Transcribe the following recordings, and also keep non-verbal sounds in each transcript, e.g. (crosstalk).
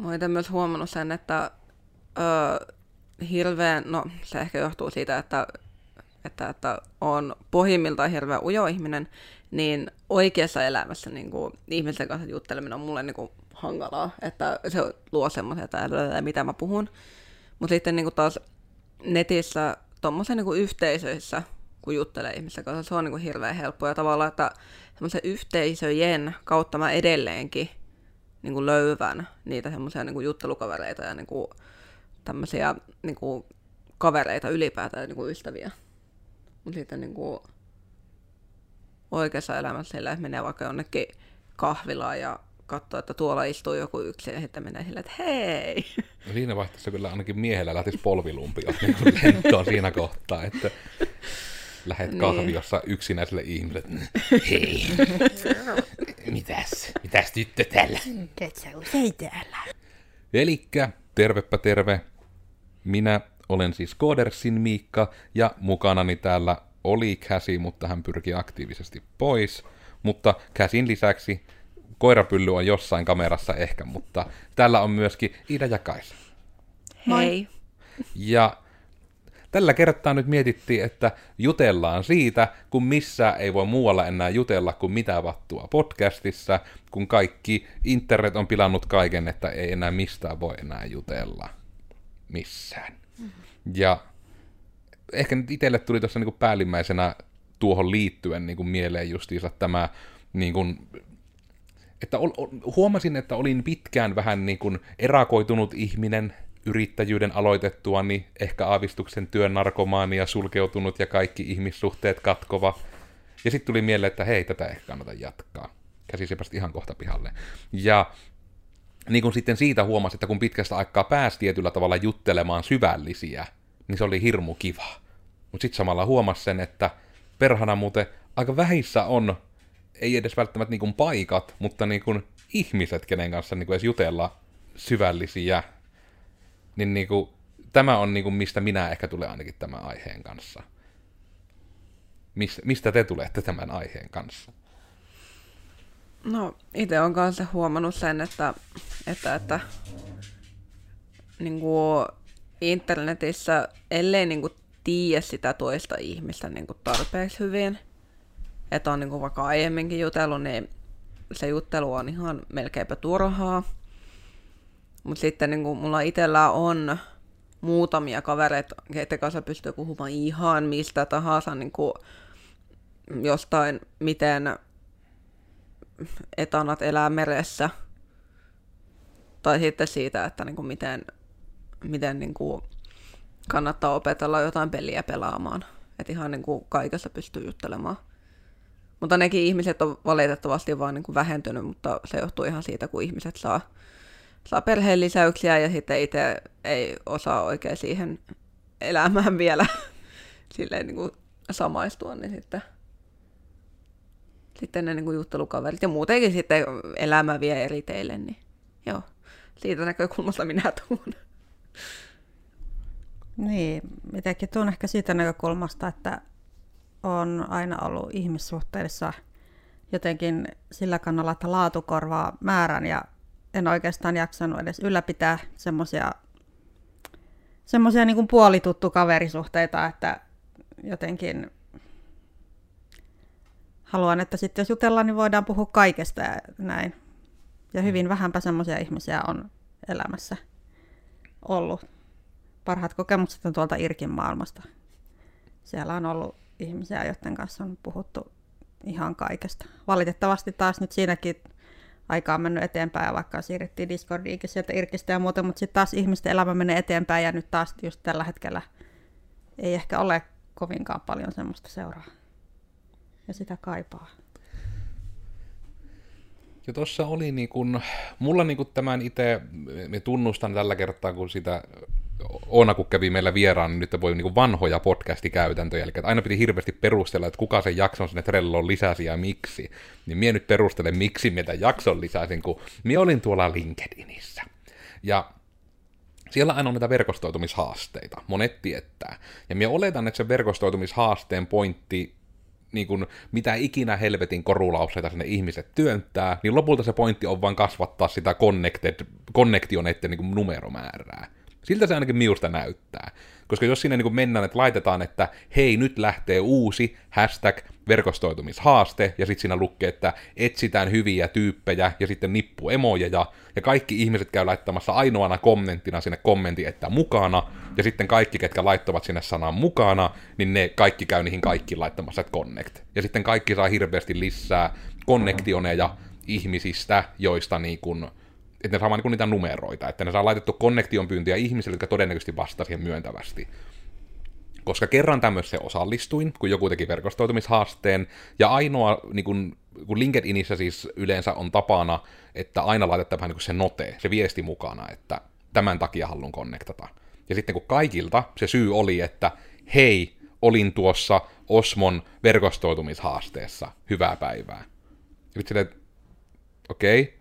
Mä oon myös huomannut sen, että ö, hirveän, no se ehkä johtuu siitä, että, että, että on pohjimmiltaan hirveän ujo ihminen, niin oikeassa elämässä niin kuin, ihmisten kanssa jutteleminen on mulle niin kuin, hankalaa, että se luo semmoisen, että mitä mä puhun. Mutta sitten niin kuin taas netissä tuommoisen niin yhteisöissä, kun juttelee ihmisten kanssa, se on niin kuin hirveän helppoa. Ja tavallaan, että semmoisen yhteisöjen kautta mä edelleenkin niin kuin löydän niitä semmoisia niin juttelukavereita ja niin kuin tämmöisiä niin kuin kavereita ylipäätään niin kuin ystäviä. Mutta sitten niin kuin oikeassa elämässä sillä, että menee vaikka jonnekin kahvilaan ja katsoo, että tuolla istuu joku yksin ja sitten menee silleen, että hei. No siinä vaiheessa kyllä ainakin miehellä lähtisi polvilumpi niin (laughs) lentoon siinä kohtaa, että lähet niin. kahviossa yksinäiselle ihmiselle, hei, (laughs) mitäs, mitäs tyttö täällä? Tässä usein täällä. Elikkä, tervepä terve, minä olen siis Kodersin Miikka ja mukanani täällä oli Käsi, mutta hän pyrki aktiivisesti pois. Mutta Käsin lisäksi koirapylly on jossain kamerassa ehkä, mutta täällä on myöskin Ida ja Kaisa. Hei. Ja tällä kertaa nyt mietittiin, että jutellaan siitä, kun missä ei voi muualla enää jutella kuin mitä vattua podcastissa, kun kaikki internet on pilannut kaiken, että ei enää mistään voi enää jutella missään. Mm-hmm. Ja ehkä nyt itselle tuli tuossa niin päällimmäisenä tuohon liittyen niin kuin mieleen justiinsa tämä, niin kuin, että ol, huomasin, että olin pitkään vähän niin kuin erakoitunut ihminen yrittäjyyden aloitettua, niin ehkä aavistuksen työn narkomaani ja sulkeutunut ja kaikki ihmissuhteet katkova. Ja sitten tuli mieleen, että hei, tätä ehkä kannata jatkaa. Käsi ihan kohta pihalle. Ja niin kuin sitten siitä huomasi, että kun pitkästä aikaa pääsi tietyllä tavalla juttelemaan syvällisiä niin se oli hirmu kiva. Mutta sitten samalla huomasi sen, että perhana muuten aika vähissä on, ei edes välttämättä niinku paikat, mutta niinku ihmiset, kenen kanssa niinku edes jutella syvällisiä. Niin niinku, tämä on niinku, mistä minä ehkä tulee ainakin tämän aiheen kanssa. Mist, mistä te tulette tämän aiheen kanssa? No, itse olen kanssa huomannut sen, että, että, että niin kuin internetissä, ellei niin kuin tiedä sitä toista ihmistä niin kuin tarpeeksi hyvin, että on niin kuin vaikka aiemminkin jutellut, niin se juttelu on ihan melkeinpä turhaa. Mutta sitten niin kuin mulla itsellä on muutamia kavereita, keitä kanssa pystyy puhumaan ihan mistä tahansa niin kuin jostain, miten etanat elää meressä. Tai sitten siitä, että niin kuin miten miten niin kuin kannattaa opetella jotain peliä pelaamaan. Että ihan niin kuin kaikessa pystyy juttelemaan. Mutta nekin ihmiset on valitettavasti vaan niin kuin vähentynyt, mutta se johtuu ihan siitä, kun ihmiset saa, saa perheen lisäyksiä ja sitten itse ei osaa oikein siihen elämään vielä (laughs) silleen niin kuin samaistua, niin sitten, sitten ne niin kuin juttelukaverit ja muutenkin sitten elämä vie eri teille, niin joo, siitä näkökulmasta minä tuun. (laughs) Niin, mitenkin tuon ehkä siitä näkökulmasta, että on aina ollut ihmissuhteissa jotenkin sillä kannalla, että laatu korvaa määrän ja en oikeastaan jaksanut edes ylläpitää semmoisia semmoisia niin puolituttu kaverisuhteita, että jotenkin haluan, että sitten jos jutellaan, niin voidaan puhua kaikesta ja näin. Ja hyvin vähänpä semmoisia ihmisiä on elämässä ollut. Parhaat kokemukset on tuolta Irkin maailmasta. Siellä on ollut ihmisiä, joiden kanssa on puhuttu ihan kaikesta. Valitettavasti taas nyt siinäkin aika on mennyt eteenpäin, vaikka siirrettiin Discordiinkin sieltä Irkistä ja muuta, mutta sitten taas ihmisten elämä menee eteenpäin ja nyt taas just tällä hetkellä ei ehkä ole kovinkaan paljon semmoista seuraa. Ja sitä kaipaa. Ja tuossa oli niin kun, mulla niin kun tämän itse, me tunnustan tällä kertaa, kun sitä Oona kun kävi meillä vieraan, niin nyt voi niin vanhoja podcastikäytäntöjä, eli aina piti hirveästi perustella, että kuka sen jakson sinne Trelloon lisäsi ja miksi. Niin mie nyt perustelen, miksi mitä jakson lisäsin, kun mie olin tuolla LinkedInissä. Ja siellä aina on näitä verkostoitumishaasteita, monet tietää. Ja minä oletan, että se verkostoitumishaasteen pointti niin kuin, mitä ikinä helvetin korulauseita sinne ihmiset työntää, niin lopulta se pointti on vain kasvattaa sitä connected, connectioneiden niin numeromäärää. Siltä se ainakin miusta näyttää. Koska jos sinne niin mennään, että laitetaan, että hei, nyt lähtee uusi hashtag verkostoitumishaaste, ja sitten siinä lukee, että etsitään hyviä tyyppejä, ja sitten nippu emoja, ja, kaikki ihmiset käy laittamassa ainoana kommenttina sinne kommentti, että mukana, ja sitten kaikki, ketkä laittavat sinne sanan mukana, niin ne kaikki käy niihin kaikki laittamassa, että connect. Ja sitten kaikki saa hirveästi lisää connectioneja ihmisistä, joista niin kuin, että ne saa niin niitä numeroita, että ne saa laitettu konnektion pyyntiä ihmisille, jotka todennäköisesti vastaa siihen myöntävästi. Koska kerran tämmöiseen osallistuin, kun joku teki verkostoitumishaasteen, ja ainoa, niin kun, kun LinkedInissä siis yleensä on tapana, että aina laitetaan vähän niin se note, se viesti mukana, että tämän takia haluan konnektata. Ja sitten kun kaikilta se syy oli, että hei, olin tuossa Osmon verkostoitumishaasteessa, hyvää päivää. Ja sitten okei, okay,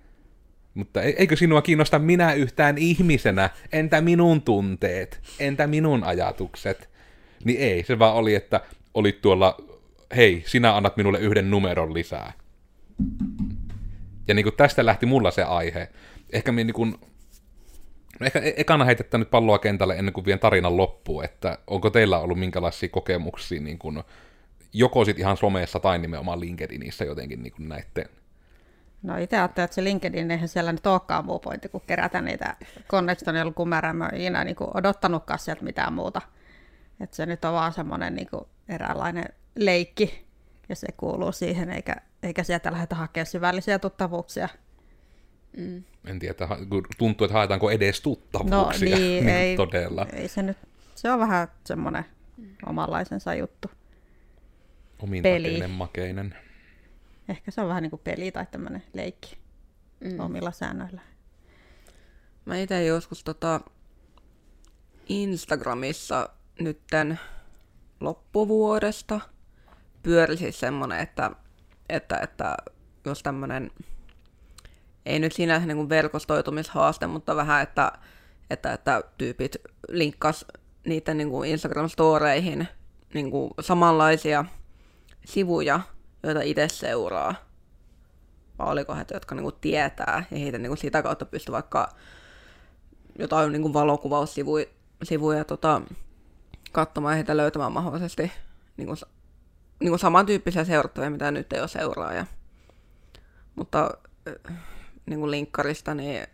mutta e- eikö sinua kiinnosta minä yhtään ihmisenä? Entä minun tunteet? Entä minun ajatukset? Niin ei, se vaan oli, että olit tuolla, hei, sinä annat minulle yhden numeron lisää. Ja niin kuin tästä lähti mulla se aihe. Ehkä minä niin kuin, no ehkä e- ekana heitettä nyt palloa kentälle ennen kuin vien tarinan loppuun, että onko teillä ollut minkälaisia kokemuksia niin kuin, joko sit ihan somessa tai nimenomaan LinkedInissä jotenkin niin näiden No itse ajattelen, että se LinkedIn eihän siellä nyt olekaan muu pointti kuin kerätä niitä Connectionin lukumäärää. Mä en ikinä niin odottanutkaan sieltä mitään muuta. Että se nyt on vaan semmoinen niin eräänlainen leikki, ja se kuuluu siihen, eikä, eikä sieltä lähdetä hakemaan syvällisiä tuttavuuksia. Mm. En tiedä, tuntuu, että haetaanko edes tuttavuuksia. No niin, (laughs) niin ei, todella. ei se nyt, se on vähän semmoinen omanlaisensa juttu. Omintakeinen, makeinen. Ehkä se on vähän niin kuin peli tai tämmöinen leikki mm. omilla säännöillä. Mä itse joskus tota Instagramissa nytten loppuvuodesta pyöri siis semmonen, että, että, että jos tämmönen, ei nyt sinänsä niin kuin verkostoitumishaaste, mutta vähän, että, että, että tyypit linkkas niiden niin kuin Instagram-storeihin niin kuin samanlaisia sivuja, joita itse seuraa. Vai oliko he, jotka niinku tietää ja heitä niinku sitä kautta pystyy vaikka jotain niinku valokuvaussivuja tota, katsomaan ja heitä löytämään mahdollisesti niinku, niinku samantyyppisiä seurattavia, mitä nyt ei ole seuraaja. Mutta äh, niinku linkkarista, niin,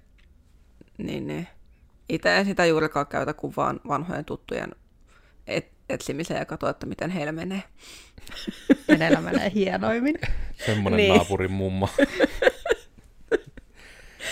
niin, niin itse en sitä juurikaan käytä kuin vaan vanhojen tuttujen et, etsimiseen ja katsoa, että miten heillä menee. Kenellä menee hienoimmin. Semmoinen niin. naapurin mummo. (laughs)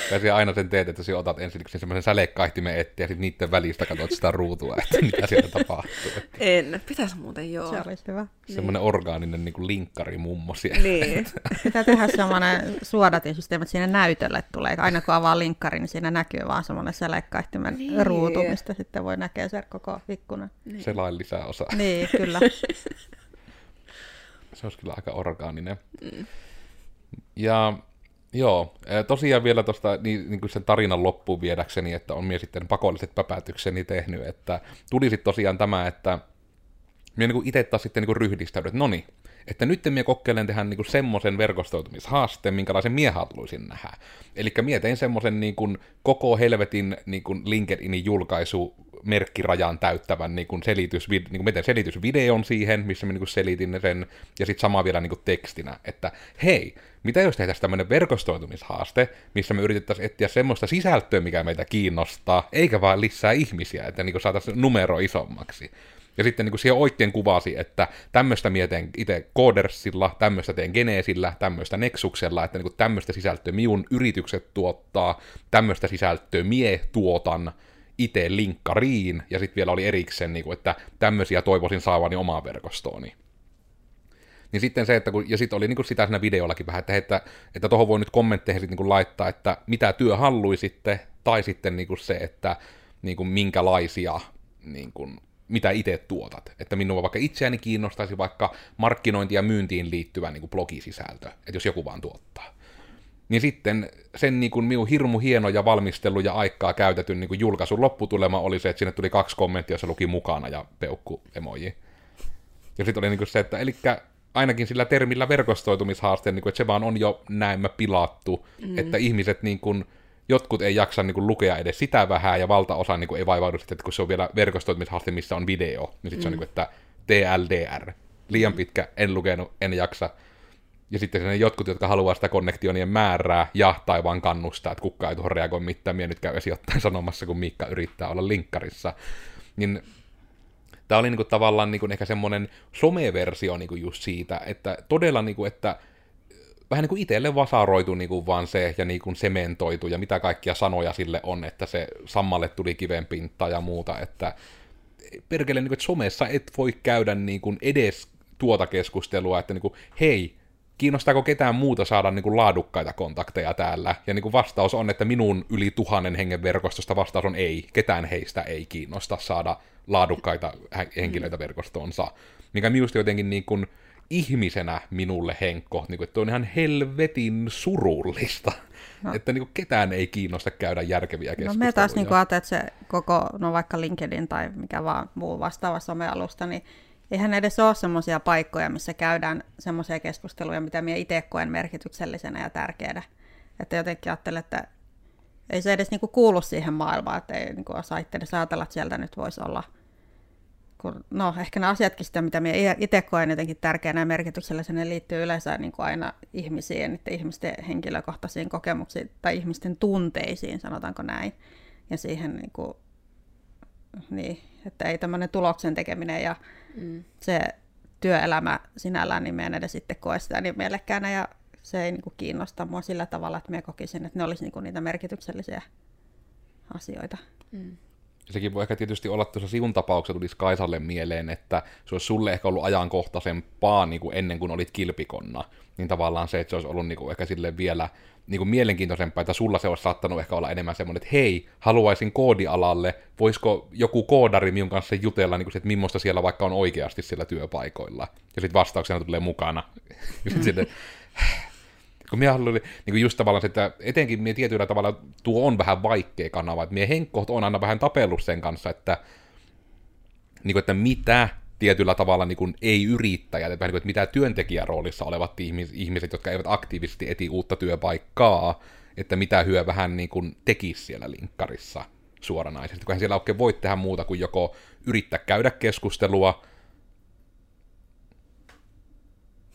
Kai aina sen teet, että sinä otat ensin semmoisen sälekkaihtimen etsiä ja sitten niiden välistä katsot sitä ruutua, että mitä (laughs) siellä tapahtuu. En, pitäisi muuten joo. Se olisi hyvä. Semmoinen niin. orgaaninen niin kuin linkkari mummo siellä. Niin. (laughs) Pitää tehdä semmoinen suodatinsysteemi, että siinä näytölle tulee. Aina kun avaa linkkari, niin siinä näkyy vaan semmoinen sälekkaihtimen niin. ruutu, mistä sitten voi näkeä se koko ikkuna. Niin. Selain lisää osa. Niin, kyllä. se olisi kyllä aika orgaaninen. Mm. Ja Joo, tosiaan vielä tuosta niin, niin sen tarinan loppuun viedäkseni, että on minä sitten pakolliset päpätykseni tehnyt, että tuli sitten tosiaan tämä, että minä niin itse taas sitten niin ryhdistäydyn, että no niin, että nyt minä kokeilen tehdä niin semmoisen verkostoitumishaasteen, minkälaisen minä haluaisin nähdä. Eli minä tein semmoisen niin koko helvetin niin LinkedInin julkaisu merkkirajan täyttävän niin kuin selitys, niin kuin miten selitysvideon siihen, missä mä niin kuin selitin sen, ja sitten sama vielä niin kuin tekstinä, että hei, mitä jos tehtäisiin tämmöinen verkostoitumishaaste, missä me yritettäisiin etsiä semmoista sisältöä, mikä meitä kiinnostaa, eikä vaan lisää ihmisiä, että niin saataisiin numero isommaksi. Ja sitten niin siihen oikein kuvasi, että tämmöistä mietin itse Codersilla, tämmöistä teen Geneesillä, tämmöistä Nexuksella, että niin tämmöistä sisältöä minun yritykset tuottaa, tämmöistä sisältöä mie tuotan itse linkkariin, ja sitten vielä oli erikseen, niin kuin, että tämmöisiä toivoisin saavani omaan verkostooni. Niin sitten se, että kun, ja sitten oli niin kuin sitä siinä videollakin vähän, että, että, että tuohon voi nyt kommentteihin sitten niin laittaa, että mitä työ sitten, tai sitten niin kuin se, että niin kuin minkälaisia, niin kuin, mitä itse tuotat. Että minua vaikka itseäni kiinnostaisi vaikka markkinointi- ja myyntiin liittyvä niin kuin blogisisältö, että jos joku vaan tuottaa. Niin sitten sen niin kuin minun hirmu hieno ja valmistelu ja aikaa käytetyn niin kuin julkaisun lopputulema oli se, että sinne tuli kaksi kommenttia, se luki mukana ja peukku emoji. Ja sitten oli niin kuin se, että elikkä ainakin sillä termillä verkostoitumishaaste, niin kuin, että se vaan on jo näemmä pilattu, mm. että ihmiset niin kuin, jotkut ei jaksa niin kuin, lukea edes sitä vähän, ja valtaosa niin kuin, ei vaivaudu sitten, että kun se on vielä verkostoitumishaaste, missä on video, niin sitten mm. se on mm. niin kuin, että TLDR, liian pitkä, en lukenut, en jaksa. Ja sitten ne jotkut, jotka haluaa sitä konnektionien määrää ja tai vaan kannustaa, että kukaan ei tuohon reagoi mitään, minä nyt käy jotain (laughs) sanomassa, kun Miikka yrittää olla linkkarissa. Niin tämä oli niinku tavallaan niinku ehkä semmoinen someversio niinku just siitä, että todella niinku, että vähän niin kuin itselle vasaroitu niin kuin vaan se ja niin sementoitu ja mitä kaikkia sanoja sille on, että se sammalle tuli kiven pinta ja muuta, että perkele, niin kuin, että somessa et voi käydä niin edes tuota keskustelua, että niin kuin, hei, kiinnostaako ketään muuta saada niin kuin laadukkaita kontakteja täällä? Ja niin kuin vastaus on, että minun yli tuhannen hengen verkostosta vastaus on ei. Ketään heistä ei kiinnosta saada laadukkaita henkilöitä verkostoonsa. Mikä minusta jotenkin niin kuin ihmisenä minulle henkko, niin kuin, että on ihan helvetin surullista. No. Että niin kuin, ketään ei kiinnosta käydä järkeviä keskusteluja. No me taas niin ajattelin, että se koko, no vaikka LinkedIn tai mikä vaan muu vastaava somealusta, niin eihän edes ole semmoisia paikkoja, missä käydään semmoisia keskusteluja, mitä minä itse koen merkityksellisenä ja tärkeänä. Että jotenkin ajattelen, että ei se edes niinku kuulu siihen maailmaan, että ei niinku osaa itse edes ajatella, että sieltä nyt voisi olla, kun, no ehkä ne asiatkin sitä, mitä minä itse koen jotenkin tärkeänä ja merkityksellisenä, ne liittyy yleensä niinku aina ihmisiin ja niiden ihmisten henkilökohtaisiin kokemuksiin tai ihmisten tunteisiin, sanotaanko näin. Ja siihen niinku, niin, että ei tämmöinen tuloksen tekeminen ja mm. se työelämä sinällään, niin meidän edes sitten koe sitä niin mielekkäänä ja se ei niin kuin, kiinnosta mua sillä tavalla, että me kokisin, että ne olisi niin kuin, niitä merkityksellisiä asioita. Mm. Sekin voi ehkä tietysti olla tuossa sinun tapauksessa tulisi Kaisalle mieleen, että se olisi sulle ehkä ollut ajankohtaisempaa niin kuin ennen kuin olit kilpikonna. Niin tavallaan se, että se olisi ollut niin kuin ehkä sille vielä niin kuin mielenkiintoisempaa, että sulla se olisi saattanut ehkä olla enemmän semmoinen, että hei, haluaisin koodialalle, voisiko joku koodari minun kanssa jutella, niin kuin, että millaista siellä vaikka on oikeasti siellä työpaikoilla. Ja sitten vastauksena tulee mukana. (laughs) Mm. sitten, kun minä haluan, niin kuin just tavallaan että etenkin minä tietyllä tavalla tuo on vähän vaikea kanava, että minä henkkoht on aina vähän tapellut sen kanssa, että, niin kuin, että mitä tietyllä tavalla niin ei-yrittäjät, että, niin kuin, että mitä työntekijäroolissa olevat ihmiset, jotka eivät aktiivisesti eti uutta työpaikkaa, että mitä hyö vähän niin kuin tekisi siellä linkkarissa suoranaisesti, kun siellä oikein voi tehdä muuta kuin joko yrittää käydä keskustelua,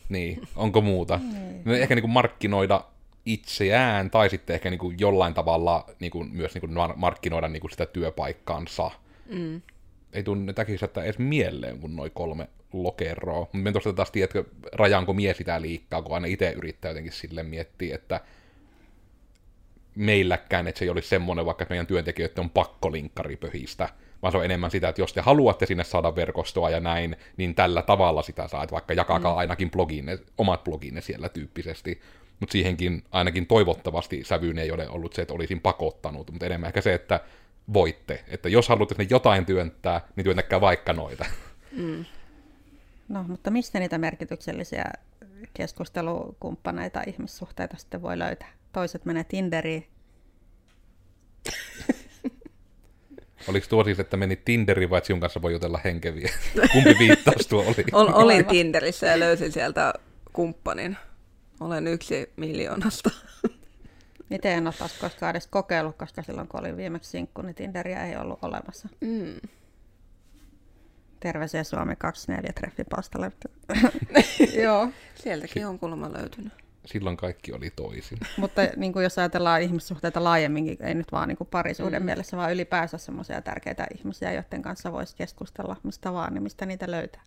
niin, onko muuta? No, ehkä niin kuin markkinoida itseään, tai sitten ehkä niin kuin jollain tavalla niin kuin myös niin kuin markkinoida niin kuin sitä työpaikkaansa. Mm ei tunne että edes mieleen, kun noin kolme lokeroa. Mutta en tuosta taas tiedä, että rajaanko mies sitä liikkaa, kun aina itse yrittää jotenkin sille miettiä, että meilläkään, että se ei olisi semmoinen, vaikka meidän työntekijöiden on pakko linkkaripöhistä, vaan se on enemmän sitä, että jos te haluatte sinne saada verkostoa ja näin, niin tällä tavalla sitä saa, että vaikka jakakaa mm. ainakin bloginne, omat bloginne siellä tyyppisesti. Mutta siihenkin ainakin toivottavasti sävyyn ei ole ollut se, että olisin pakottanut, mutta enemmän ehkä se, että voitte. Että jos haluatte sinne jotain työntää, niin työntäkää vaikka noita. Mm. No, mutta mistä niitä merkityksellisiä keskustelukumppaneita, ihmissuhteita sitten voi löytää? Toiset menee Tinderiin. (laughs) Oliko tuo siis, että meni Tinderiin vai että sinun kanssa voi jutella henkeviä? (laughs) Kumpi viittaus tuo oli? Ol, olin Tinderissä ja löysin sieltä kumppanin. Olen yksi miljoonasta. (laughs) Miten en ole koskaan edes kokeillut, koska silloin kun olin viimeksi sinkku, niin Tinderiä ei ollut olemassa. Mm. Terveisiä Suomi 24 treffipalstalle. (laughs) Joo. Sieltäkin on kuulemma löytynyt. Silloin kaikki oli toisin. (laughs) Mutta niin kuin jos ajatellaan ihmissuhteita laajemminkin, ei nyt vaan niin kuin parisuuden mm. mielessä, vaan ylipäänsä semmoisia tärkeitä ihmisiä, joiden kanssa voisi keskustella mistä vaan, niin mistä niitä löytää.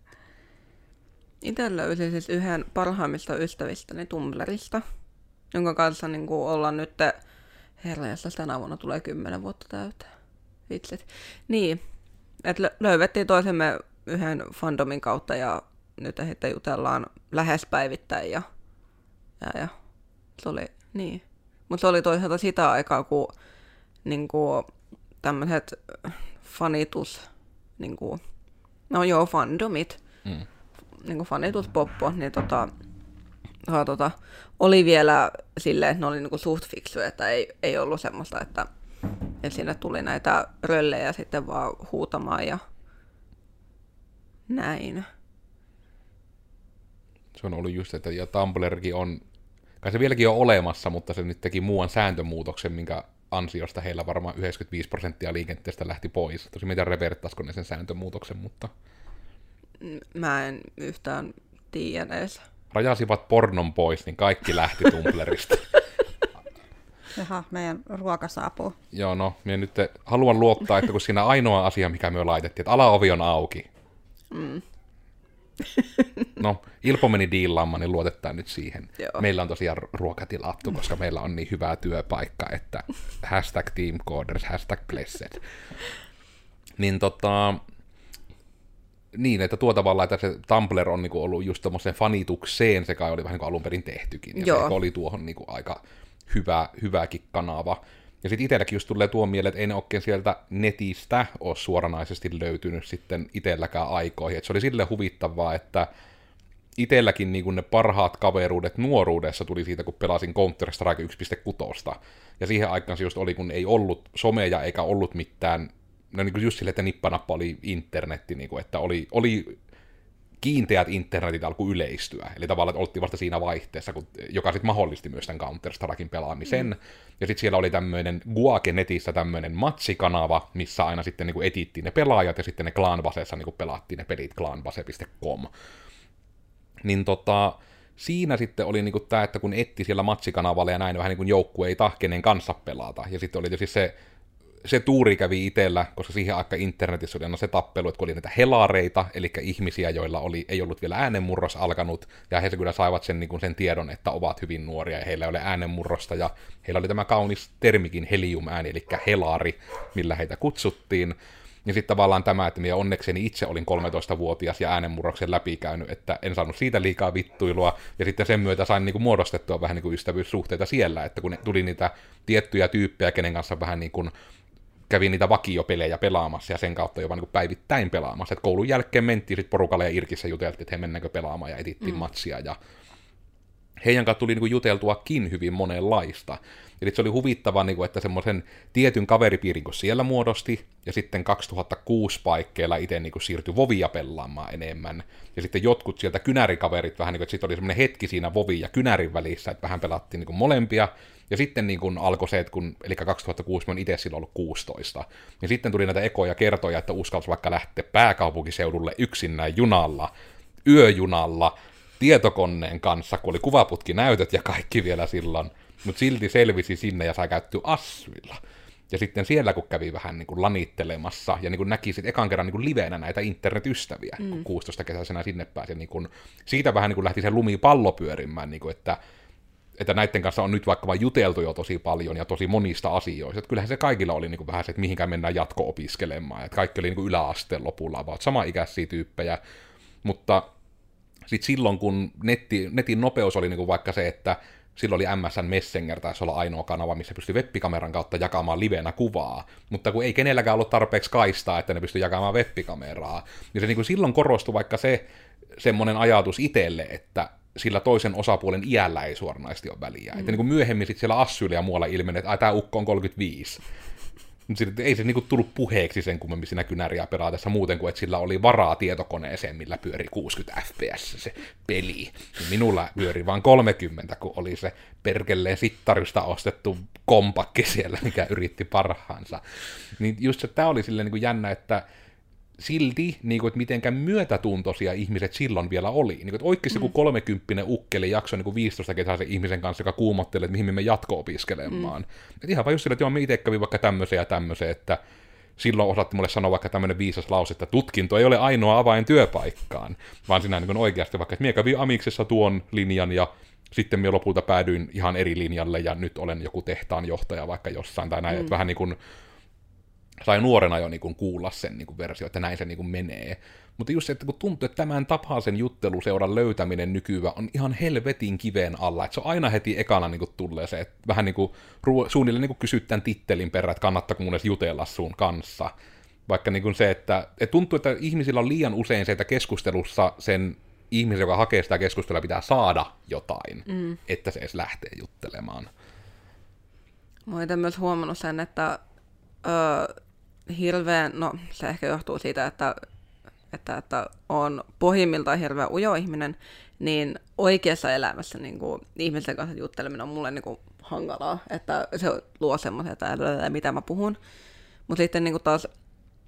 Itse löysin siis yhden parhaimmista ystävistäni Tumblrista jonka kanssa niin kuin ollaan nyt, herra tänä vuonna tulee kymmenen vuotta täyteen. Itse. Niin, että löydettiin toisemme yhden fandomin kautta ja nyt sitten jutellaan lähes päivittäin ja, ja, ja se oli, niin. Mutta se oli toisaalta sitä aikaa, kun niin kuin, tämmöiset fanitus, niin kuin, no joo, fandomit, mm. niin kuin fanituspoppo, niin tota, ha, tota, oli vielä silleen, että ne oli niinku suht fiksuja, että ei, ei ollut semmoista, että, että sinne tuli näitä röllejä sitten vaan huutamaan ja näin. Se on ollut just, että ja Tumblrkin on, kai se vieläkin on olemassa, mutta se nyt teki muuan sääntömuutoksen, minkä ansiosta heillä varmaan 95 prosenttia liikenteestä lähti pois. Tosi mitä reverttaisiko ne sen sääntömuutoksen, mutta Mä en yhtään tiedä edes. rajasivat pornon pois, niin kaikki lähti Tumblrista. (laughs) Jaha, meidän ruoka saapuu. Joo, no, minä nyt haluan luottaa, että kun siinä ainoa asia, mikä me laitettiin, että alaovi on auki. Mm. No, Ilpo meni diillaamaan, niin luotetaan nyt siihen. Joo. Meillä on tosiaan ruoka tilattu, koska meillä on niin hyvä työpaikka, että hashtag teamcoders, hashtag blessed. Niin tota, niin, että tuo tavalla, että se Tumblr on niinku ollut just tommoseen fanitukseen, se kai oli vähän niin kuin alun perin tehtykin, ja Joo. se oli tuohon niinku aika hyvä, hyväkin kanava. Ja sitten itselläkin just tulee tuo mieleen, että ei ne oikein sieltä netistä ole suoranaisesti löytynyt sitten itselläkään aikoihin. Et se oli sille huvittavaa, että itselläkin niin ne parhaat kaveruudet nuoruudessa tuli siitä, kun pelasin Counter-Strike 1.6. Ja siihen aikaan se just oli, kun ei ollut someja eikä ollut mitään, no niin just sille, että nippanappa oli internetti, niin kuin, että oli, oli kiinteät internetit alkoi yleistyä. Eli tavallaan, oltiin vasta siinä vaihteessa, kun, joka sitten mahdollisti myös tämän Counter-Strikein pelaamisen. Mm. Ja sitten siellä oli tämmöinen Guake netissä tämmöinen matsikanava, missä aina sitten niin etittiin ne pelaajat, ja sitten ne Clanbasessa niin pelattiin ne pelit clanbase.com niin tota, siinä sitten oli niinku tämä, että kun etti siellä matsikanavalla ja näin vähän niin kuin joukkueita, kenen kanssa pelata. Ja sitten oli tietysti se, se tuuri kävi itsellä, koska siihen aikaan internetissä oli aina se tappelu, että kun oli näitä helareita, eli ihmisiä, joilla oli, ei ollut vielä äänenmurros alkanut, ja he kyllä saivat sen, niin kuin sen tiedon, että ovat hyvin nuoria, ja heillä ei ole äänenmurrosta, ja heillä oli tämä kaunis termikin helium-ääni, eli helari, millä heitä kutsuttiin. Ja sitten tavallaan tämä, että minä onnekseni itse olin 13-vuotias ja äänenmurroksen läpikäynyt, että en saanut siitä liikaa vittuilua, ja sitten sen myötä sain niin kuin muodostettua vähän niin kuin ystävyyssuhteita siellä, että kun tuli niitä tiettyjä tyyppejä, kenen kanssa vähän niin kuin kävin niitä vakiopelejä pelaamassa ja sen kautta jopa niin kuin päivittäin pelaamassa. Et koulun jälkeen mentiin sitten porukalle ja Irkissä juteltiin, että he mennäänkö pelaamaan ja etittiin mm. matsia ja heidän kanssa tuli niin kuin juteltuakin hyvin monenlaista. Eli se oli huvittava, niin kuin, että semmoisen tietyn kaveripiirin, kun siellä muodosti, ja sitten 2006 paikkeilla itse niin kuin siirtyi Vovia pelaamaan enemmän. Ja sitten jotkut sieltä kynärikaverit vähän niin kuin, että sitten oli semmoinen hetki siinä Vovin ja kynärin välissä, että vähän pelattiin niin kuin molempia. Ja sitten niin kuin alkoi se, että kun, eli 2006 mä itse silloin ollut 16, niin sitten tuli näitä ekoja kertoja, että uskalsi vaikka lähteä pääkaupunkiseudulle yksinään junalla, yöjunalla, tietokoneen kanssa, kun oli kuvaputkinäytöt ja kaikki vielä silloin, mutta silti selvisi sinne ja sai käyttyä assuilla. Ja sitten siellä, kun kävi vähän niin kuin lanittelemassa ja niin kuin näki sitten ekan kerran niin kuin livenä näitä internetystäviä, mm. kun 16 kesäisenä sinne pääsi, niin kuin, siitä vähän niin kuin lähti se lumipallo pyörimään, niin kuin, että, että näiden kanssa on nyt vaikka vain juteltu jo tosi paljon ja tosi monista asioista. Että kyllähän se kaikilla oli niin kuin vähän se, että mihinkään mennään jatko-opiskelemaan. Että kaikki oli niin kuin yläasteen lopulla, about sama-ikäisiä tyyppejä. Mutta sitten silloin, kun netti, netin nopeus oli niin kuin vaikka se, että silloin oli MSN Messenger, taisi olla ainoa kanava, missä pystyi webbikameran kautta jakamaan livenä kuvaa, mutta kun ei kenelläkään ollut tarpeeksi kaistaa, että ne pystyi jakamaan webbikameraa, niin se niin kuin silloin korostui vaikka se semmoinen ajatus itselle, että sillä toisen osapuolen iällä ei suoranaisesti ole väliä. Mm. Että niin kuin myöhemmin sitten siellä Assyillä ja muualla ilmeni, että tämä ukko on 35. Ei se niinku tullut puheeksi sen kummemmin siinä kynäriä pelaatessa muuten kuin, että sillä oli varaa tietokoneeseen, millä pyöri 60 fps se peli. Ja minulla pyöri vain 30, kun oli se perkeleen sittarista ostettu kompakki siellä, mikä yritti parhaansa. Niin just se, tämä oli silleen niin jännä, että silti, niin kuin, että mitenkään myötätuntoisia ihmiset silloin vielä oli. Niin kuin, että oikeasti mm. joku kolmekymppinen ukkeli jakso niin 15 kesäisen ihmisen kanssa, joka kuumottelee, että mihin me me jatko-opiskelemaan. Mm. Et ihan vaan just sillä, että joo, me itse kävin vaikka tämmöisen ja tämmöisen, että silloin osatti mulle sanoa vaikka tämmöinen viisas lause, että tutkinto ei ole ainoa avain työpaikkaan, vaan sinä niin oikeasti vaikka, että minä kävin Amiksessa tuon linjan ja sitten minä lopulta päädyin ihan eri linjalle ja nyt olen joku tehtaan johtaja vaikka jossain tai näin, mm. että vähän niin kuin sai nuorena jo niin kuin kuulla sen niin kuin versio, että näin se niin kuin menee. Mutta just se, että kun tuntuu, että tämän tapaisen jutteluseuran löytäminen nykyään on ihan helvetin kiveen alla, että se on aina heti ekana niin kuin tulee se, että vähän niin kuin ruo- suunnilleen niin kuin kysyt tämän tittelin perään, että kannattaako mun edes jutella sun kanssa. Vaikka niin kuin se, että, että tuntuu, että ihmisillä on liian usein se, että keskustelussa sen ihmisen, joka hakee sitä keskustelua, pitää saada jotain, mm. että se edes lähtee juttelemaan. Mä oon myös huomannut sen, että ö, hirveän, no se ehkä johtuu siitä, että, että, että on pohjimmiltaan hirveän ujo ihminen, niin oikeassa elämässä niin kuin, ihmisten kanssa jutteleminen on mulle niin kuin, hankalaa, että se luo semmoisia, että mitä mä puhun. Mutta sitten niin kuin taas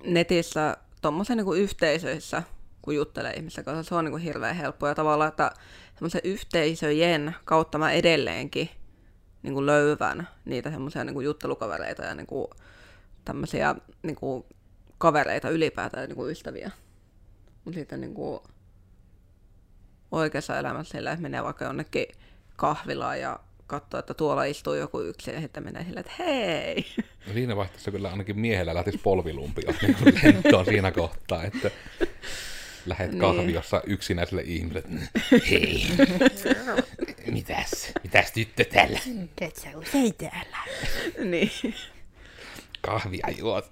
netissä tuommoisen niin yhteisöissä, kun juttelee ihmisten kanssa, se on niin kuin hirveän helppoa. Ja tavallaan, että semmoisen yhteisöjen kautta mä edelleenkin niin kuin niitä semmoisia niin juttelukavereita ja niin kuin tämmöisiä niin kuin kavereita ylipäätään, niin kuin ystäviä. Mutta sitten niin kuin oikeassa elämässä sillä, että menee vaikka jonnekin kahvilaan ja katsoo, että tuolla istuu joku yksi ja sitten menee silleen, että hei. No siinä vaiheessa kyllä ainakin miehellä lähtisi polvilumpi (laughs) niin lentoon siinä kohtaa, että lähet niin. kahviossa yksinäiselle ihmiselle. Hei, mitäs, mitäs tyttö täällä? Et sä usein täällä. niin. Kahvia juot.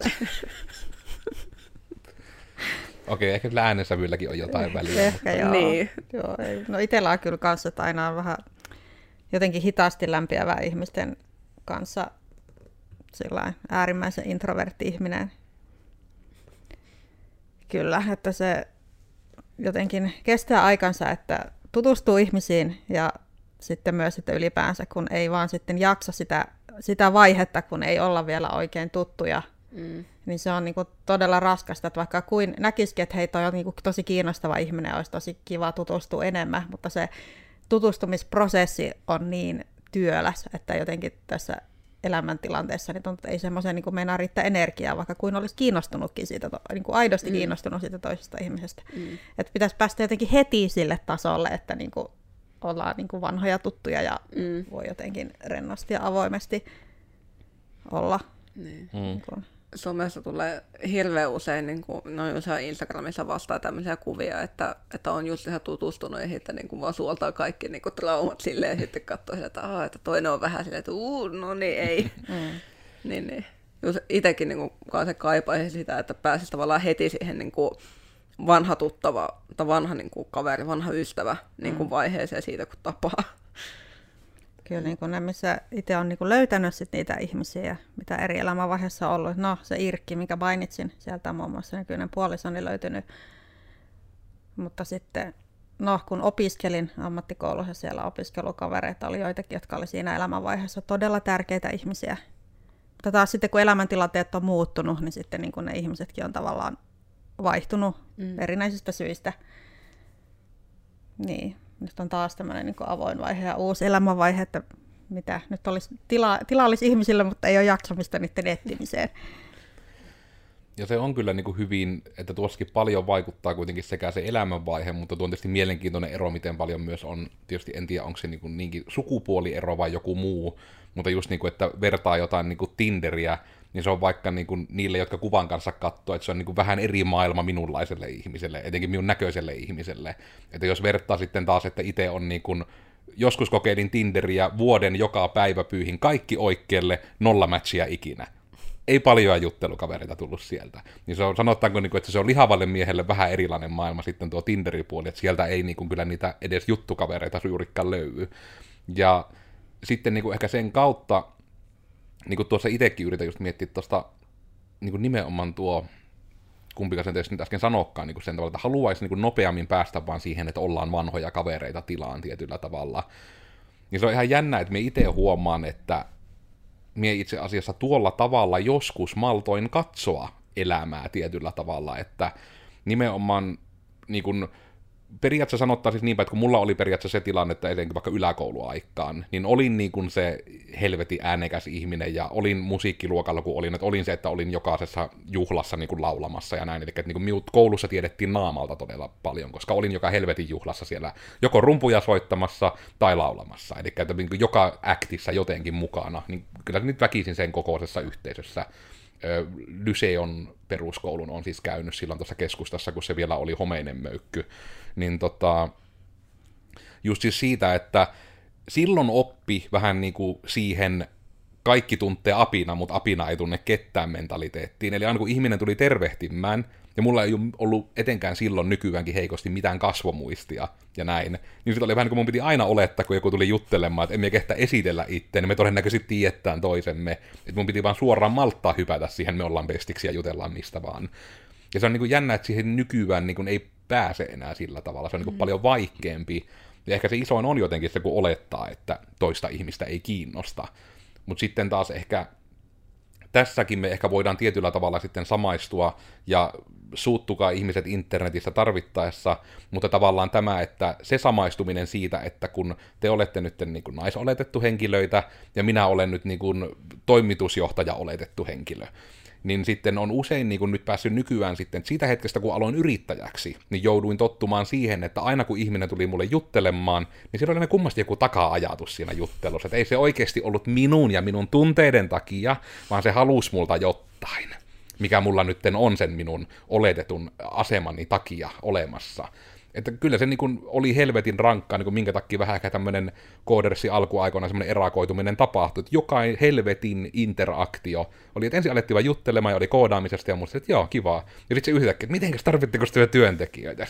Okei, ehkä sillä äänensävylläkin on jotain väliä. Ehkä mutta... joo. Niin. joo ei. No itsellä on kyllä kanssa, että aina on vähän jotenkin hitaasti lämpiävää ihmisten kanssa sillä äärimmäisen introvertti ihminen. Kyllä, että se jotenkin kestää aikansa, että tutustuu ihmisiin ja sitten myös että ylipäänsä, kun ei vaan sitten jaksa sitä, sitä vaihetta, kun ei olla vielä oikein tuttuja, mm. niin se on niin kuin todella raskasta, että vaikka kuin näkisikin, että hei, toi on niin kuin tosi kiinnostava ihminen, olisi tosi kiva tutustua enemmän, mutta se tutustumisprosessi on niin työläs, että jotenkin tässä elämäntilanteessa niin tuntuu, että ei semmoiseen niin meinaa riittää energiaa, vaikka kuin olisi kiinnostunutkin siitä, niin kuin aidosti mm. kiinnostunut siitä toisesta ihmisestä. Mm. Että pitäisi päästä jotenkin heti sille tasolle, että niin kuin ollaan niin kuin vanhoja tuttuja ja mm. voi jotenkin rennosti ja avoimesti olla. Niin. Mm. Niin kuin somessa tulee hirveän usein, niin kuin, no jossain Instagramissa vastaa tämmöisiä kuvia, että, että on just ihan tutustunut ja sitten niin kuin vaan suoltaa kaikki niin kuin traumat silleen ja sitten katsoo että, aha, että toinen on vähän silleen, että uu, no niin ei. Mm. niin, niin. Itsekin niin kuin, se kaipaisi sitä, että pääsisi tavallaan heti siihen niin kuin, vanha tuttava, tai vanha niin kuin, kaveri, vanha ystävä niin kuin, mm. vaiheeseen siitä, kun tapaa. Kyllä niin kuin ne, missä itse on niin kuin löytänyt sit niitä ihmisiä, mitä eri elämänvaiheessa on ollut. No se Irkki, mikä mainitsin, sieltä on muun muassa nykyinen puolisoni löytynyt. Mutta sitten, no kun opiskelin ammattikoulussa, siellä opiskelukavereita oli joitakin, jotka oli siinä elämänvaiheessa todella tärkeitä ihmisiä. Mutta taas sitten kun elämäntilanteet on muuttunut, niin sitten niin kuin ne ihmisetkin on tavallaan vaihtunut mm. erinäisistä syistä. Niin, nyt on taas tämmöinen niin avoin vaihe ja uusi elämänvaihe, että mitä nyt olisi tila, tila olisi ihmisille, mutta ei ole jaksamista niiden etsimiseen. Ja se on kyllä niin kuin hyvin, että tuossakin paljon vaikuttaa kuitenkin sekä se elämänvaihe, mutta tuo on tietysti mielenkiintoinen ero, miten paljon myös on, tietysti en tiedä, onko se niin kuin niinkin sukupuoliero vai joku muu, mutta just niin kuin, että vertaa jotain niin kuin Tinderiä niin se on vaikka niin kuin niille, jotka kuvan kanssa katsoo, että se on niin kuin vähän eri maailma minunlaiselle ihmiselle, etenkin minun näköiselle ihmiselle. Että jos vertaa sitten taas, että itse on niin kuin, joskus kokeilin Tinderiä vuoden joka päivä pyyhin kaikki oikealle, nolla matchia ikinä. Ei paljon juttelukavereita tullut sieltä. Niin se on, sanotaanko, niin kuin, että se on lihavalle miehelle vähän erilainen maailma sitten tuo Tinderin puoli, että sieltä ei niin kuin, kyllä niitä edes juttukavereita juurikaan löydy. Ja sitten niin kuin ehkä sen kautta niin kuin tuossa itsekin yritän just miettiä tuosta niin nimenomaan tuo, kumpikaan sen nyt äsken sanokkaan, niin kuin sen tavalla, että haluaisi niin nopeammin päästä vaan siihen, että ollaan vanhoja kavereita tilaan tietyllä tavalla. Niin se on ihan jännä, että me itse huomaan, että me itse asiassa tuolla tavalla joskus maltoin katsoa elämää tietyllä tavalla, että nimenomaan niin kuin, periaatteessa sanottaa siis niinpä, että kun mulla oli periaatteessa se tilanne, että etenkin vaikka yläkouluaikaan, niin olin niin kuin se helvetin äänekäs ihminen ja olin musiikkiluokalla, kun olin, että olin se, että olin jokaisessa juhlassa niin kuin laulamassa ja näin, eli että niin kuin koulussa tiedettiin naamalta todella paljon, koska olin joka helvetin juhlassa siellä joko rumpuja soittamassa tai laulamassa, eli että niin kuin joka äktissä jotenkin mukana, niin kyllä nyt väkisin sen kokoisessa yhteisössä Lyseon peruskoulun on siis käynyt silloin tuossa keskustassa, kun se vielä oli homeinen möykky. Niin tota, just siis siitä, että silloin oppi vähän niin kuin siihen kaikki tuntee apina, mutta apina ei tunne ketään mentaliteettiin. Eli aina kun ihminen tuli tervehtimään, ja mulla ei ollut etenkään silloin nykyäänkin heikosti mitään kasvomuistia ja näin. Niin sitten oli vähän niin kuin mun piti aina olettaa, kun joku tuli juttelemaan, että emme kehtä esitellä itse, niin me todennäköisesti tietään toisemme. Että mun piti vaan suoraan malttaa hypätä siihen, me ollaan bestiksi ja jutellaan mistä vaan. Ja se on niin kuin jännä, että siihen nykyään niin kuin ei pääse enää sillä tavalla. Se on niin kuin mm. paljon vaikeampi. Ja ehkä se isoin on jotenkin se, kun olettaa, että toista ihmistä ei kiinnosta. Mutta sitten taas ehkä tässäkin me ehkä voidaan tietyllä tavalla sitten samaistua ja suuttukaa ihmiset internetissä tarvittaessa, mutta tavallaan tämä, että se samaistuminen siitä, että kun te olette nyt niin kuin naisoletettu henkilöitä ja minä olen nyt niin kuin toimitusjohtaja oletettu henkilö, niin sitten on usein niin kuin nyt päässyt nykyään sitten, siitä hetkestä kun aloin yrittäjäksi, niin jouduin tottumaan siihen, että aina kun ihminen tuli mulle juttelemaan, niin siellä oli kummasti joku taka-ajatus siinä juttelussa, että ei se oikeasti ollut minun ja minun tunteiden takia, vaan se halusi multa jotain mikä mulla nyt on sen minun oletetun asemani takia olemassa. Että kyllä se niin oli helvetin rankkaa, niin minkä takia vähän ehkä tämmöinen koodersi alkuaikoina semmoinen erakoituminen tapahtui, että jokainen helvetin interaktio oli, että ensin alettiin vaan juttelemaan ja oli koodaamisesta ja muista, että joo, kivaa. Ja sitten se yhtäkkiä, että mitenkäs tarvitteko työntekijöitä?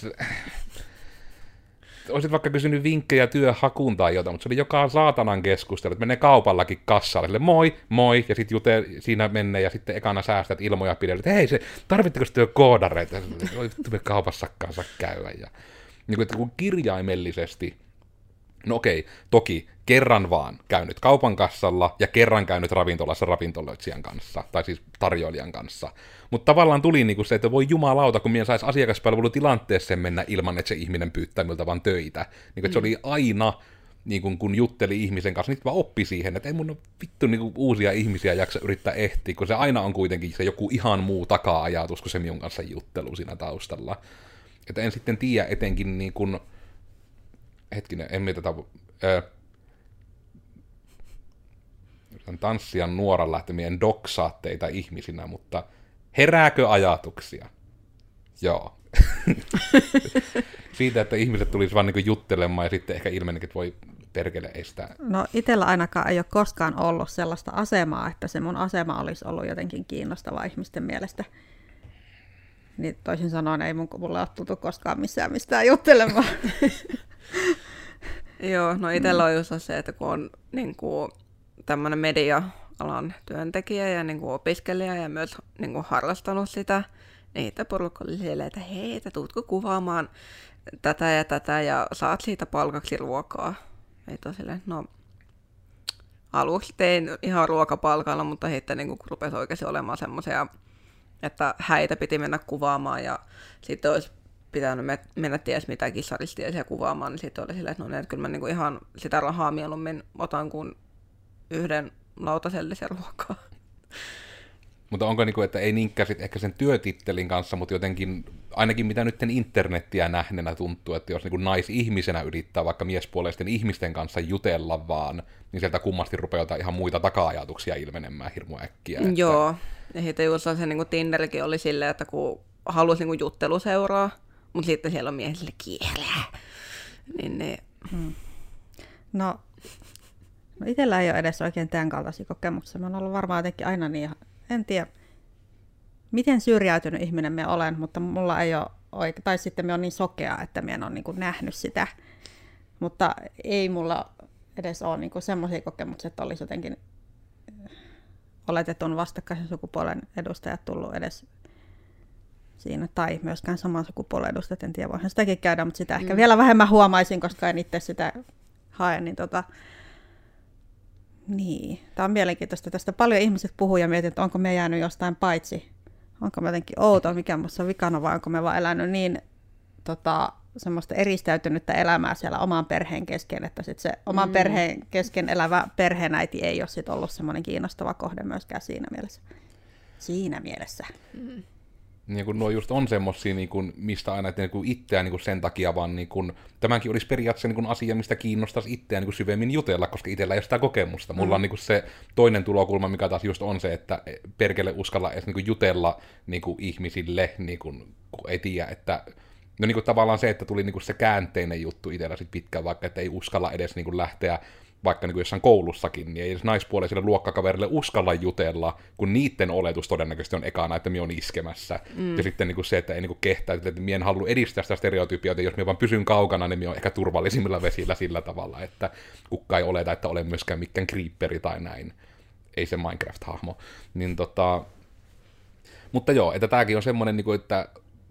Olisit vaikka kysynyt vinkkejä työhakuun tai jotain, mutta se oli joka saatanan keskustelu, että menee kaupallakin kassalle, sille moi, moi, ja sitten jute, siinä menee, ja sitten ekana säästät ilmoja pidellä, että hei, se, tarvitteko työ koodareita? Voi kaupassakaan saa käydä. Ja, niin kuin, että kun kirjaimellisesti No okei, toki kerran vaan käynyt kaupan kassalla ja kerran käynyt ravintolassa ravintoloitsijan kanssa, tai siis tarjoilijan kanssa. Mutta tavallaan tuli niinku se, että voi jumalauta, kun minä saisi asiakaspalvelutilanteeseen mennä ilman, että se ihminen pyytää miltä vaan töitä. Niin mm. se oli aina, niin kun, jutteli ihmisen kanssa, niin vaan oppi siihen, että ei mun vittu niin uusia ihmisiä jaksa yrittää ehtiä, kun se aina on kuitenkin se joku ihan muu taka-ajatus kuin se minun kanssa juttelu siinä taustalla. Että en sitten tiedä etenkin niin hetkinen, en mitä tätä, ää, tanssia nuoran lähtemien doksaatteita ihmisinä, mutta herääkö ajatuksia? Joo. (laughs) Siitä, että ihmiset tulisivat vaan niin juttelemaan ja sitten ehkä ilmenikin, että voi perkele estää. No itsellä ainakaan ei ole koskaan ollut sellaista asemaa, että se mun asema olisi ollut jotenkin kiinnostava ihmisten mielestä. Niin toisin sanoen ei mun, mulle ole tultu koskaan missään mistään juttelemaan. (laughs) Joo, no itsellä on just se, että kun on niin kuin, tämmöinen media-alan työntekijä ja niin kuin opiskelija ja myös niin kuin harrastanut sitä, niin itse porukka oli silleen, että hei, että tuutko kuvaamaan tätä ja tätä ja saat siitä palkaksi ruokaa. Ei silleen, no aluksi tein ihan ruokapalkalla, mutta sitten niin rupesi oikeasti olemaan semmoisia, että häitä piti mennä kuvaamaan ja sitten olisi pitänyt mennä ties mitä kissaristiesiä kuvaamaan, niin sitten oli silleen, että no niin, että kyllä mä niinku ihan sitä rahaa mieluummin otan kuin yhden lautasellisen ruokaa. Mutta onko niinku, että ei niinkään sit ehkä sen työtittelin kanssa, mutta jotenkin, ainakin mitä nyt internettiä nähneenä tuntuu, että jos niinku naisihmisenä yrittää vaikka miespuolisten ihmisten kanssa jutella vaan, niin sieltä kummasti rupeaa jotain ihan muita taka-ajatuksia ilmenemään hirmu äkkiä. Että... Joo, ja sitten just se niinku Tinderkin oli silleen, että kun halusi niinku jutteluseuraa, mutta sitten siellä on miehille kieleä. Niin ne... Hmm. No, no itsellä ei ole edes oikein tämän kaltaisia kokemuksia. Mä oon ollut varmaan jotenkin aina niin, en tiedä, miten syrjäytynyt ihminen me olen, mutta mulla ei ole oikein, tai sitten me on niin sokea, että me en ole niin kuin nähnyt sitä. Mutta ei mulla edes ole niin semmoisia kokemuksia, että olisi jotenkin oletetun vastakkaisen sukupuolen edustajat tullut edes siinä, tai myöskään saman sukupuolen edustajat, en tiedä, voihan sitäkin käydä, mutta sitä ehkä mm. vielä vähemmän huomaisin, koska en itse sitä hae, niin tota, niin, tämä on mielenkiintoista. Tästä paljon ihmiset puhuu ja mietit, että onko me jäänyt jostain paitsi. Onko me jotenkin outo, mikä minussa on vikana, vai onko me vaan elänyt niin tota, semmoista eristäytynyttä elämää siellä oman perheen kesken, että sit se oman mm. perheen kesken elävä perheenäiti ei ole sit ollut semmoinen kiinnostava kohde myöskään siinä mielessä. Siinä mielessä. Mm niin kuin nuo just on semmosia, niin kuin, mistä aina että niin itseään niin kuin sen takia, vaan niin kuin, tämänkin olisi periaatteessa niin kuin asia, mistä kiinnostaisi itseään niin kuin syvemmin jutella, koska itsellä ei ole sitä kokemusta. Mulla mm. on niin kuin se toinen tulokulma, mikä taas just on se, että perkele uskalla edes niin kuin jutella niin kuin ihmisille, niin kuin, kun ei tiedä, että No niin kuin tavallaan se, että tuli niin kuin se käänteinen juttu itsellä sit pitkään, vaikka että ei uskalla edes niin kuin lähteä vaikka niin kuin jossain koulussakin, niin ei edes naispuolisille luokkakaverille uskalla jutella, kun niiden oletus todennäköisesti on ekana, että minä on iskemässä. Mm. Ja sitten niin kuin se, että ei niin kuin kehtää, että minä en halua edistää sitä stereotypia, että jos minä vaan pysyn kaukana, niin minä on ehkä turvallisimmilla vesillä sillä tavalla, että kukka ei oleta, että olen myöskään mikään creeperi tai näin. Ei se Minecraft-hahmo. Niin tota... Mutta joo, että tämäkin on semmoinen, niin kuin, että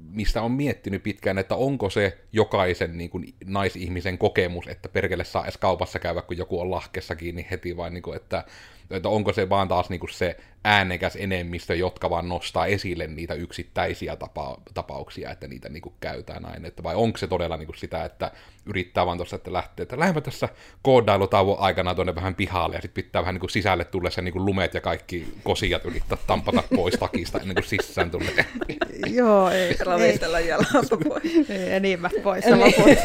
mistä on miettinyt pitkään, että onko se jokaisen niin kuin, naisihmisen kokemus, että perkele saa edes kaupassa käydä, kun joku on lahkessa kiinni heti, vai niin kuin, että, että onko se vaan taas niin kuin se äänekäs enemmistö, jotka vaan nostaa esille niitä yksittäisiä tapa- tapauksia, että niitä niin kuin käytään näin, että vai onko se todella niin kuin sitä, että yrittää vaan tuossa, että lähtee, että lähdemme tässä koodailutauon aikana tuonne vähän pihalle, ja sitten pitää vähän niin kuin sisälle tulla se niin kuin lumet ja kaikki kosijat yrittää tampata pois takista ennen kuin sisään tulee. (laughs) Joo, ei. Ravistella jalasta pois. (laughs) Ei, enimmät pois ja loput,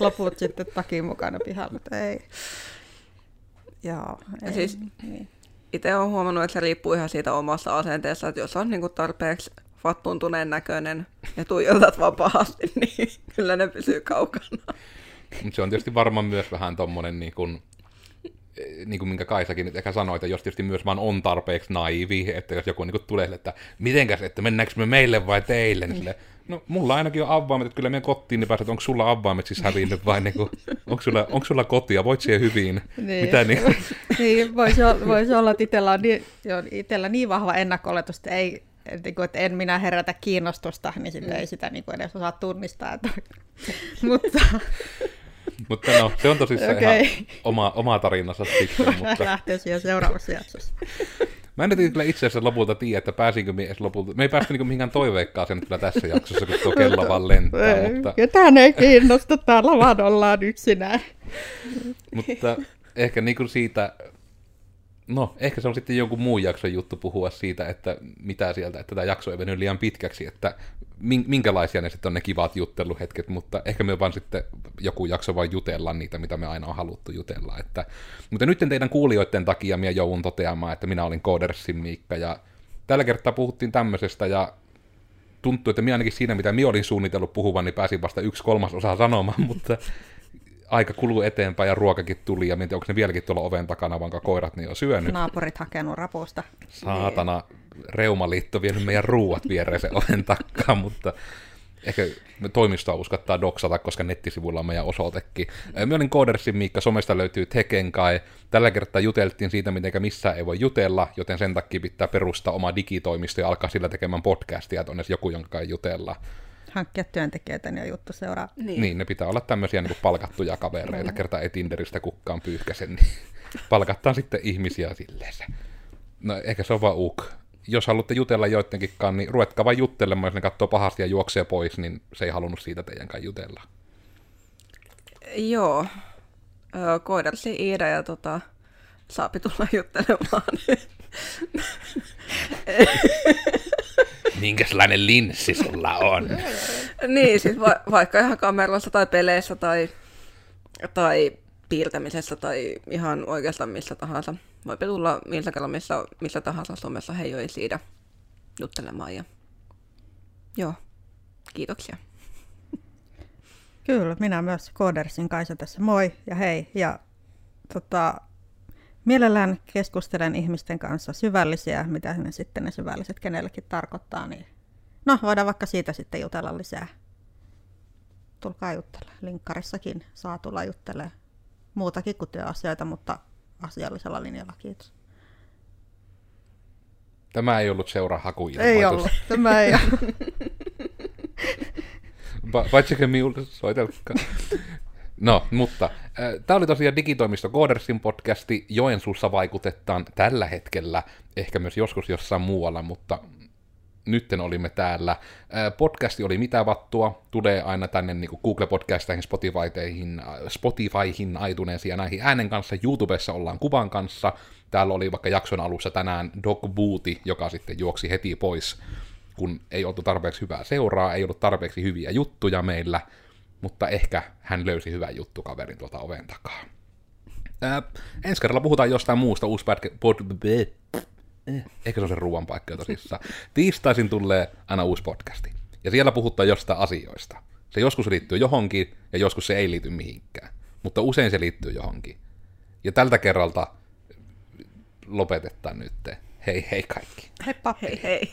loput sitten takin mukana pihalla, mutta ei. Joo, ei. siis- niin. Itse olen huomannut, että se riippuu ihan siitä omasta asenteesta, että jos on niin kuin tarpeeksi vattuuntuneen näköinen ja tuijotat vaan pahasti, (laughs) niin kyllä ne pysyy kaukana. Mutta se on tietysti varmaan myös vähän tommonen niin kuin, niin kuin minkä Kaisakin nyt ehkä sanoi, että jos tietysti myös vaan on tarpeeksi naivi, että jos joku niin kuin tulee sille, että mitenkäs, että mennäänkö me meille vai teille, niin sille, no mulla ainakin on avaimet, että kyllä meidän kotiin niin pääset, onko sulla avaimet siis hävinnyt vai niin kuin, onko, sulla, onko sulla kotia, voit siihen hyvin, Niin. mitä niin kuin, (laughs) niin, voisi, olla, voisi olla, että itsellä on niin, jo, itsellä niin vahva ennakko-oletus, että, ei, että, niin kuin, että en minä herätä kiinnostusta, niin sitten ei sitä niin kuin edes osaa tunnistaa. Että, (laughs) mutta mutta no, se on tosissaan Okei. ihan oma, oma tarinansa sitten, mutta lähtee siihen seuraavassa jaksossa. (laughs) Mä en nyt kyllä itse asiassa lopulta tiedä, että pääsinkö me edes lopulta, me ei päästy niin mihinkään toiveikkaaseen kyllä tässä jaksossa, kun tuo kello vaan lentää, mutta... Ketään ei kiinnosta, täällä vaan ollaan yksinään. Mutta ehkä niin kuin siitä, no ehkä se on sitten jonkun muun jakson juttu puhua siitä, että mitä sieltä, että tämä jakso ei mennyt liian pitkäksi, että minkälaisia ne sitten on ne kivat jutteluhetket, mutta ehkä me vaan sitten joku jakso vaan jutella niitä, mitä me aina on haluttu jutella. Että, mutta nyt teidän kuulijoiden takia minä joudun toteamaan, että minä olin Codersin Miikka ja tällä kertaa puhuttiin tämmöisestä ja tuntuu, että minä ainakin siinä, mitä minä olin suunnitellut puhuvan, niin pääsin vasta yksi kolmas osa sanomaan, (laughs) mutta aika kuluu eteenpäin ja ruokakin tuli ja mietin, onko ne vieläkin tuolla oven takana, vaan koirat niin on syönyt. Naapurit hakenut rapusta. Saatana, reumaliitto vienyt meidän ruuat viereisen oven takkaan, mutta ehkä toimistoa uskottaa doksata, koska nettisivuilla on meidän osoitekin. Me olin Codersin Miikka, somesta löytyy Tekenkai. Tällä kertaa juteltiin siitä, miten missään ei voi jutella, joten sen takia pitää perustaa oma digitoimisto ja alkaa sillä tekemään podcastia, että on edes joku, jonka ei jutella. Hankkia työntekijöitä, niin on juttu seuraa. Niin. niin, ne pitää olla tämmöisiä niin palkattuja kavereita, kerta ei Tinderistä kukkaan pyyhkäsen, niin palkattaan sitten ihmisiä silleen. No ehkä se on vaan uk. Jos haluatte jutella joidenkin niin ruvetkaa vaan juttelemaan, jos ne katsoo pahasti ja juoksee pois, niin se ei halunnut siitä teidän kanssa jutella. Joo. Koidarsi Iida ja tota, saapi tulla juttelemaan. (laughs) Minkälainen linssi sulla on? niin, siis va- vaikka ihan kamerassa tai peleissä tai, tai piirtämisessä tai ihan oikeastaan missä tahansa. Voipi tulla kerran missä, missä tahansa somessa hei ei siitä juttelemaan. Ja... Joo, kiitoksia. Kyllä, minä myös Koodersin Kaisa tässä. Moi ja hei. Ja tota, mielellään keskustelen ihmisten kanssa syvällisiä, mitä ne sitten ne syvälliset kenellekin tarkoittaa. Niin... No, voidaan vaikka siitä sitten jutella lisää. Tulkaa juttele. Linkkarissakin saa tulla juttelemaan muutakin kuin työasioita, mutta asiallisella linjalla. Kiitos. Tämä ei ollut seuraa hakuilmoitus. Ei ollut. Tämä ei ollut. (laughs) Kun minulle soitelkaa. No, mutta tämä oli tosiaan digitoimisto Codersin podcasti. Joensuussa vaikutetaan tällä hetkellä, ehkä myös joskus jossain muualla, mutta nytten olimme täällä. Ää, Podcasti oli mitä vattua, tulee aina tänne niin Google-podcasteihin, Spotifyteihin, ä, Spotifyhin, iTunesiin ja näihin äänen kanssa. YouTubessa ollaan kuvan kanssa. Täällä oli vaikka jakson alussa tänään Dog Booty, joka sitten juoksi heti pois, kun ei oltu tarpeeksi hyvää seuraa, ei ollut tarpeeksi hyviä juttuja meillä, mutta ehkä hän löysi hyvän juttukaverin tuolta oven takaa. Ää, ensi kerralla puhutaan jostain muusta uusi podcast... Pod. Eh, Ehkä se on se ruoan paikka tosissaan. Tiistaisin tulee aina uusi podcasti. Ja siellä puhutaan jostain asioista. Se joskus liittyy johonkin, ja joskus se ei liity mihinkään. Mutta usein se liittyy johonkin. Ja tältä kerralta lopetetaan nyt. Hei hei kaikki. Heippa. Hei hei.